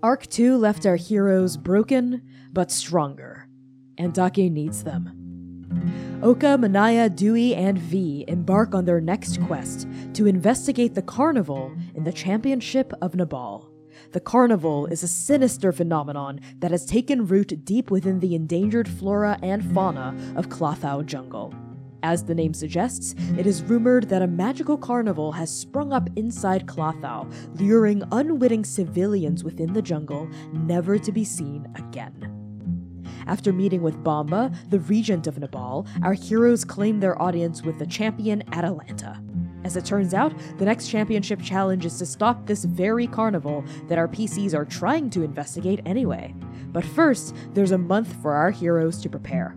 Arc 2 left our heroes broken, but stronger, and Dake needs them. Øka, Manaia, Dewey, and Vee embark on their next quest to investigate the carnival in the championship of Nabal. The carnival is a sinister phenomenon that has taken root deep within the endangered flora and fauna of Klathau Jungle. As the name suggests, it is rumored that a magical carnival has sprung up inside Klathau, luring unwitting civilians within the jungle, never to be seen again. After meeting with Bamba, the regent of Nabal, our heroes claim their audience with the champion Atalanta. As it turns out, the next championship challenge is to stop this very carnival that our PCs are trying to investigate anyway. But first, there's a month for our heroes to prepare.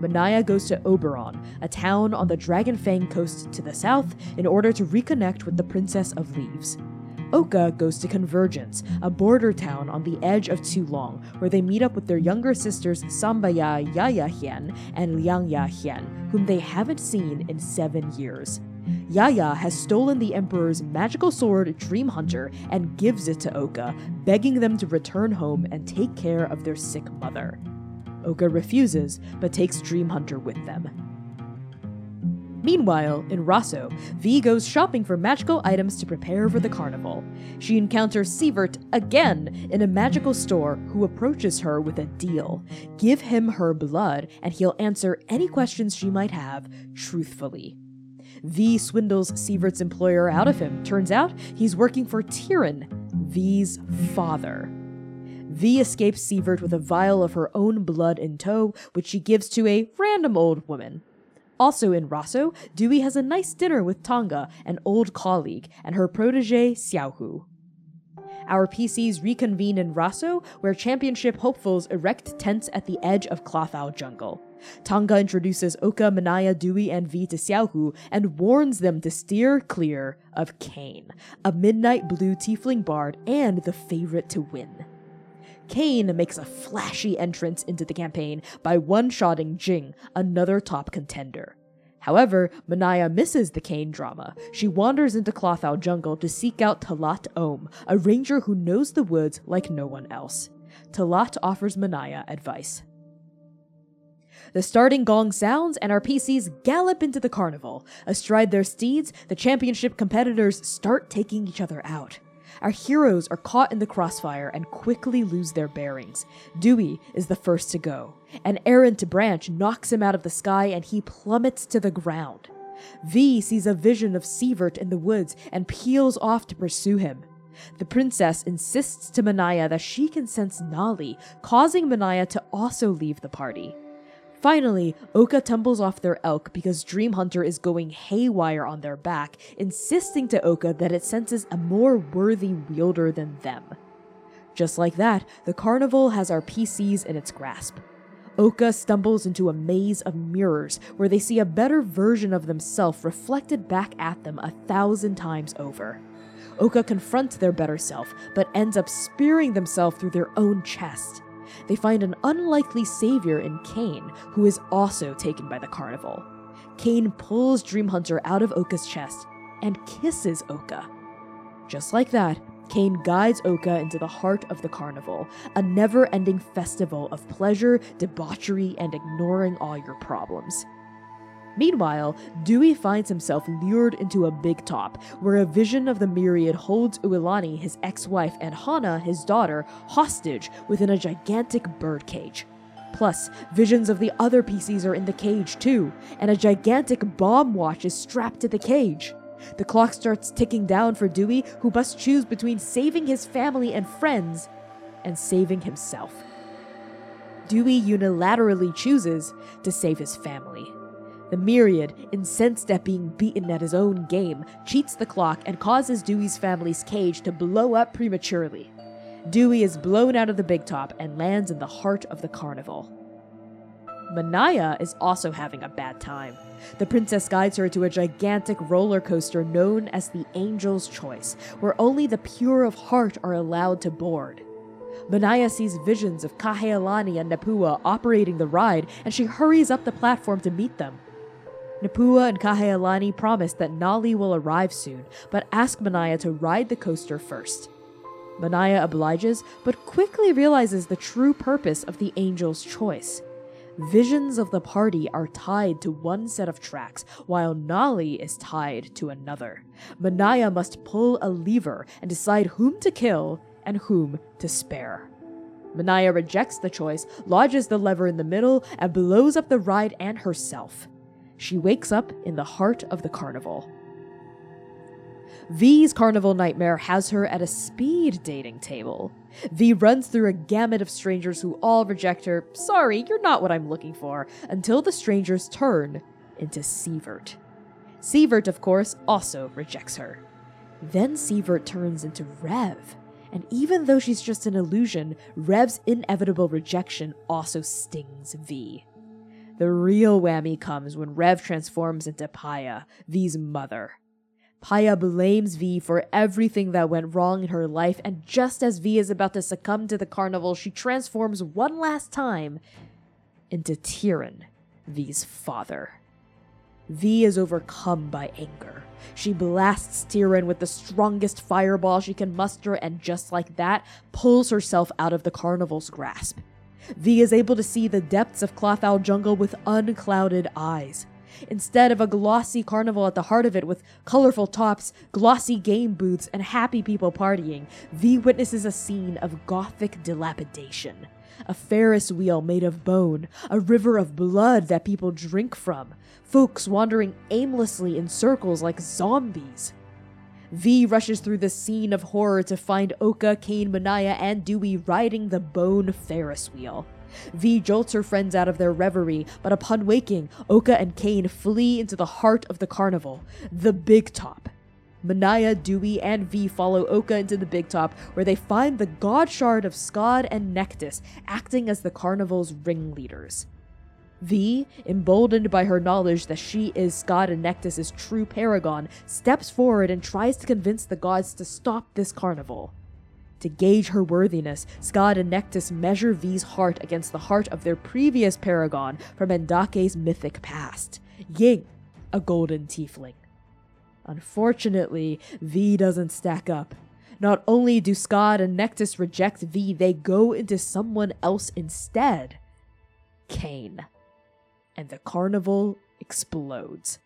Manaia goes to Oberon, a town on the Dragonfang coast to the south, in order to reconnect with the Princess of Leaves. Øka goes to Convergence, a border town on the edge of Tulong, where they meet up with their younger sisters Sambaya Yaya Hien and Liang Ya Hien, whom they haven't seen in seven years. Yaya has stolen the Emperor's magical sword, Dream Hunter, and gives it to Øka, begging them to return home and take care of their sick mother. Øka refuses, but takes Dream Hunter with them. Meanwhile, in Rosso, Vee goes shopping for magical items to prepare for the carnival. She encounters Sievert again in a magical store who approaches her with a deal. Give him her blood, and he'll answer any questions she might have truthfully. Vee swindles Sievert's employer out of him. Turns out he's working for Tyrion, Vee's father. Vee escapes Sievert with a vial of her own blood in tow, which she gives to a random old woman. Also in Raso, Dewey has a nice dinner with Tonga, an old colleague, and her protege, Xiaohu. Our PCs reconvene in Raso, where championship hopefuls erect tents at the edge of Klathau Jungle. Tonga introduces Øka, Manaia, Dewey, and Vee to Xiaohu and warns them to steer clear of Kane, a midnight blue tiefling bard and the favorite to win. Kane makes a flashy entrance into the campaign by one shotting Jing, another top contender. However, Manaia misses the Kane drama. She wanders into Klathau Jungle to seek out Talat Ohm, a ranger who knows the woods like no one else. Talat offers Manaia advice. The starting gong sounds, and our PCs gallop into the carnival. Astride their steeds, the championship competitors start taking each other out. Our heroes are caught in the crossfire and quickly lose their bearings. Dewey is the first to go. An errant branch knocks him out of the sky and he plummets to the ground. Vee sees a vision of Sievert in the woods and peels off to pursue him. The princess insists to Manaia that she can sense Nali, causing Manaia to also leave the party. Finally, Øka tumbles off their elk because Dream Hunter is going haywire on their back, insisting to Øka that it senses a more worthy wielder than them. Just like that, the carnival has our PCs in its grasp. Øka stumbles into a maze of mirrors where they see a better version of themselves reflected back at them a thousand times over. Øka confronts their better self, but ends up spearing themselves through their own chest they find an unlikely savior in Kane, who is also taken by the carnival. Kane pulls Dream Hunter out of Øka's chest and kisses Øka. Just like that, Kane guides Øka into the heart of the carnival, a never ending festival of pleasure, debauchery, and ignoring all your problems. Meanwhile, Dewey finds himself lured into a big top, where a vision of the myriad holds Uilani, his ex wife, and Hana, his daughter, hostage within a gigantic birdcage. Plus, visions of the other PCs are in the cage too, and a gigantic bomb watch is strapped to the cage. The clock starts ticking down for Dewey, who must choose between saving his family and friends and saving himself. Dewey unilaterally chooses to save his family. The Myriad, incensed at being beaten at his own game, cheats the clock and causes Dewey's family's cage to blow up prematurely. Dewey is blown out of the big top and lands in the heart of the carnival. Manaia is also having a bad time. The princess guides her to a gigantic roller coaster known as the Angel's Choice, where only the pure of heart are allowed to board. Manaia sees visions of Kahealani and Napua operating the ride, and she hurries up the platform to meet them. Napua and Kahealani promise that Nali will arrive soon, but ask Manaia to ride the coaster first. Manaia obliges, but quickly realizes the true purpose of the angel's choice. Visions of the party are tied to one set of tracks, while Nali is tied to another. Manaia must pull a lever and decide whom to kill and whom to spare. Manaia rejects the choice, lodges the lever in the middle, and blows up the ride and herself. She wakes up in the heart of the carnival. Vee's carnival nightmare has her at a speed dating table. Vee runs through a gamut of strangers who all reject her. Sorry, you're not what I'm looking for, until the strangers turn into Sievert. Sievert, of course, also rejects her. Then Sievert turns into Rev. And even though she's just an illusion, Rev's inevitable rejection also stings Vee. The real whammy comes when Rev transforms into Paya, Vee's mother. Paya blames Vee for everything that went wrong in her life, and just as Vee is about to succumb to the carnival, she transforms one last time into Tyran, Vee's father. Vee is overcome by anger. She blasts Tyran with the strongest fireball she can muster, and just like that, pulls herself out of the carnival's grasp. Vee is able to see the depths of Klathau jungle with unclouded eyes. Instead of a glossy carnival at the heart of it with colorful tops, glossy game booths, and happy people partying, Vee witnesses a scene of gothic dilapidation. A Ferris wheel made of bone, a river of blood that people drink from, folks wandering aimlessly in circles like zombies. Vee rushes through the scene of horror to find Øka, Kane, Manaia, and Dewey riding the bone Ferris wheel. Vee jolts her friends out of their reverie, but upon waking, Øka and Kane flee into the heart of the carnival, the Big Top. Manaia, Dewey, and Vee follow Øka into the Big Top, where they find the god shard of Skad and Nectis acting as the carnival's ringleaders. Vee, emboldened by her knowledge that she is and Nectis' true paragon, steps forward and tries to convince the gods to stop this carnival. To gauge her worthiness, Skad and Nectis measure Vee's heart against the heart of their previous paragon from Endake's mythic past, Ying, a golden tiefling. Unfortunately, Vee doesn't stack up. Not only do Skad and Nectis reject Vee, they go into someone else instead Kane. And the carnival explodes.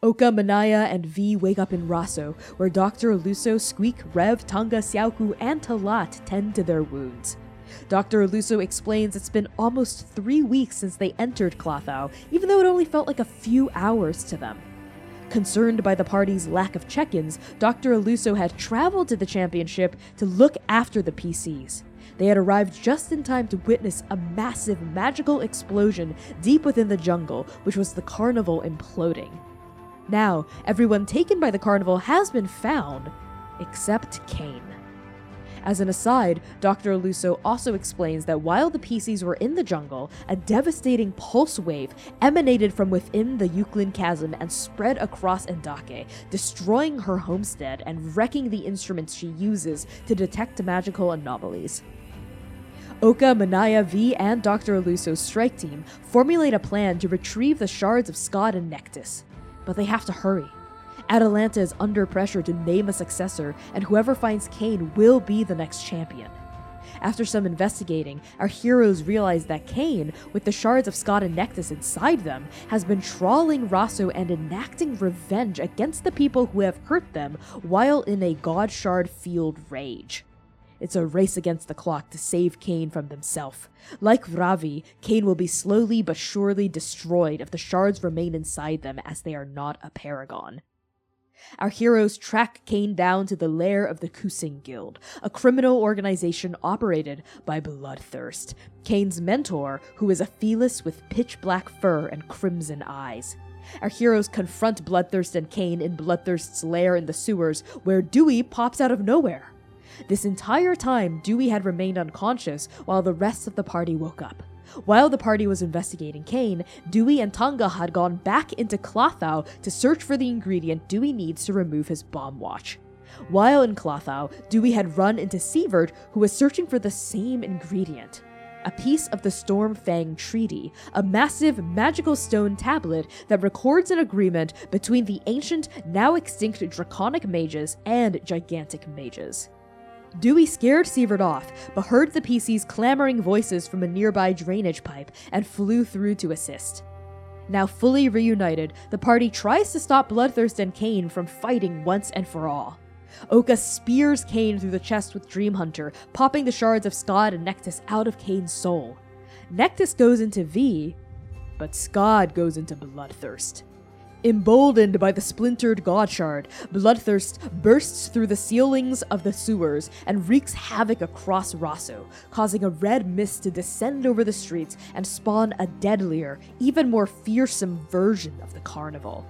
Øka, Manaia, and Vee wake up in Raso, where Dr. Luso, Squeak, Rev, Tonga, Xiaohu, and Talat tend to their wounds. Dr. Luso explains it's been almost three weeks since they entered Klathau, even though it only felt like a few hours to them. Concerned by the party's lack of check ins, Dr. Aluso had traveled to the championship to look after the PCs. They had arrived just in time to witness a massive magical explosion deep within the jungle, which was the carnival imploding. Now, everyone taken by the carnival has been found, except Kane. As an aside, Dr. Luso also explains that while the PCs were in the jungle, a devastating pulse wave emanated from within the Euclid Chasm and spread across Endake, destroying her homestead and wrecking the instruments she uses to detect magical anomalies. Øka, Manaia, Vee, and Dr. Luso's strike team formulate a plan to retrieve the shards of Skad and Nectis but they have to hurry. Atalanta is under pressure to name a successor, and whoever finds Kane will be the next champion. After some investigating, our heroes realize that Kane, with the shards of Skad and Nectis inside them, has been trawling Raso and enacting revenge against the people who have hurt them while in a God Shard field rage. It's a race against the clock to save Kane from himself. Like Ravi, Kane will be slowly but surely destroyed if the shards remain inside them as they are not a paragon. Our heroes track Kane down to the lair of the Kusing Guild, a criminal organization operated by Bloodthirst, Kane's mentor, who is a felis with pitch black fur and crimson eyes. Our heroes confront Bloodthirst and Kane in Bloodthirst's lair in the sewers, where Dewey pops out of nowhere. This entire time, Dewey had remained unconscious while the rest of the party woke up. While the party was investigating Kane, Dewey and Tonga had gone back into Klathau to search for the ingredient Dewey needs to remove his bomb watch. While in Klathau, Dewey had run into Sievert, who was searching for the same ingredient. a piece of the Stormfang Treaty, a massive magical stone tablet that records an agreement between the ancient, now extinct draconic mages and gigantic mages. Dewey scared Sievert off, but heard the PC's clamoring voices from a nearby drainage pipe and flew through to assist. Now fully reunited, the party tries to stop Bloodthirst and Kane from fighting once and for all. Øka spears Kane through the chest with Dreamhunter, popping the shards of Skad and Nectis out of Kane's soul. Nectis goes into Vee, but Skad goes into Bloodthirst. Emboldened by the splintered God Shard, Bloodthirst bursts through the ceilings of the sewers and wreaks havoc across Rosso, causing a red mist to descend over the streets and spawn a deadlier, even more fearsome version of the carnival.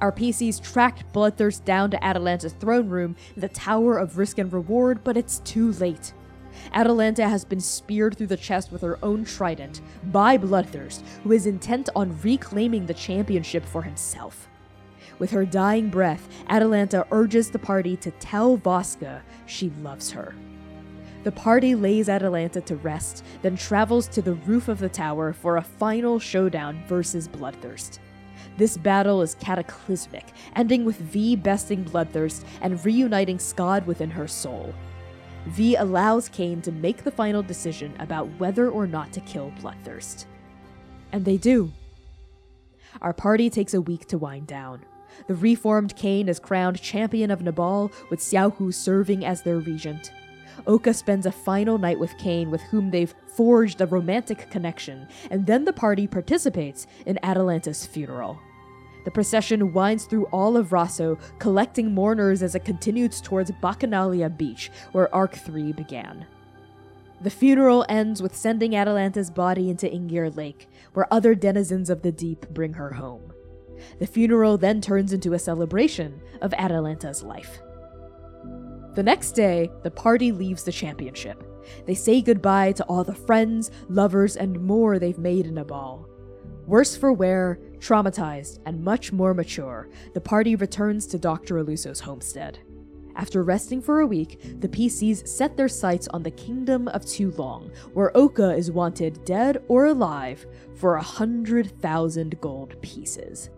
Our PCs tracked Bloodthirst down to Atalanta's throne room, the Tower of Risk and Reward, but it's too late. Atalanta has been speared through the chest with her own trident by Bloodthirst, who is intent on reclaiming the championship for himself. With her dying breath, Atalanta urges the party to tell Voska she loves her. The party lays Atalanta to rest, then travels to the roof of the tower for a final showdown versus Bloodthirst. This battle is cataclysmic, ending with Vee besting Bloodthirst and reuniting Skad within her soul. Vee allows Kane to make the final decision about whether or not to kill Bloodthirst. And they do. Our party takes a week to wind down. The reformed Kane is crowned champion of Nabal, with Xiaohu serving as their regent. Øka spends a final night with Kane, with whom they've forged a romantic connection, and then the party participates in Atalanta's funeral. The procession winds through all of Rosso, collecting mourners as it continues towards Bacchanalia Beach, where Arc 3 began. The funeral ends with sending Atalanta's body into Ingir Lake, where other denizens of the deep bring her home. The funeral then turns into a celebration of Atalanta's life. The next day, the party leaves the championship. They say goodbye to all the friends, lovers, and more they've made in Nabal. Worse for wear, traumatized, and much more mature, the party returns to Dr. Aluso's homestead. After resting for a week, the PCs set their sights on the Kingdom of Tulong, where Øka is wanted dead or alive for a hundred thousand gold pieces.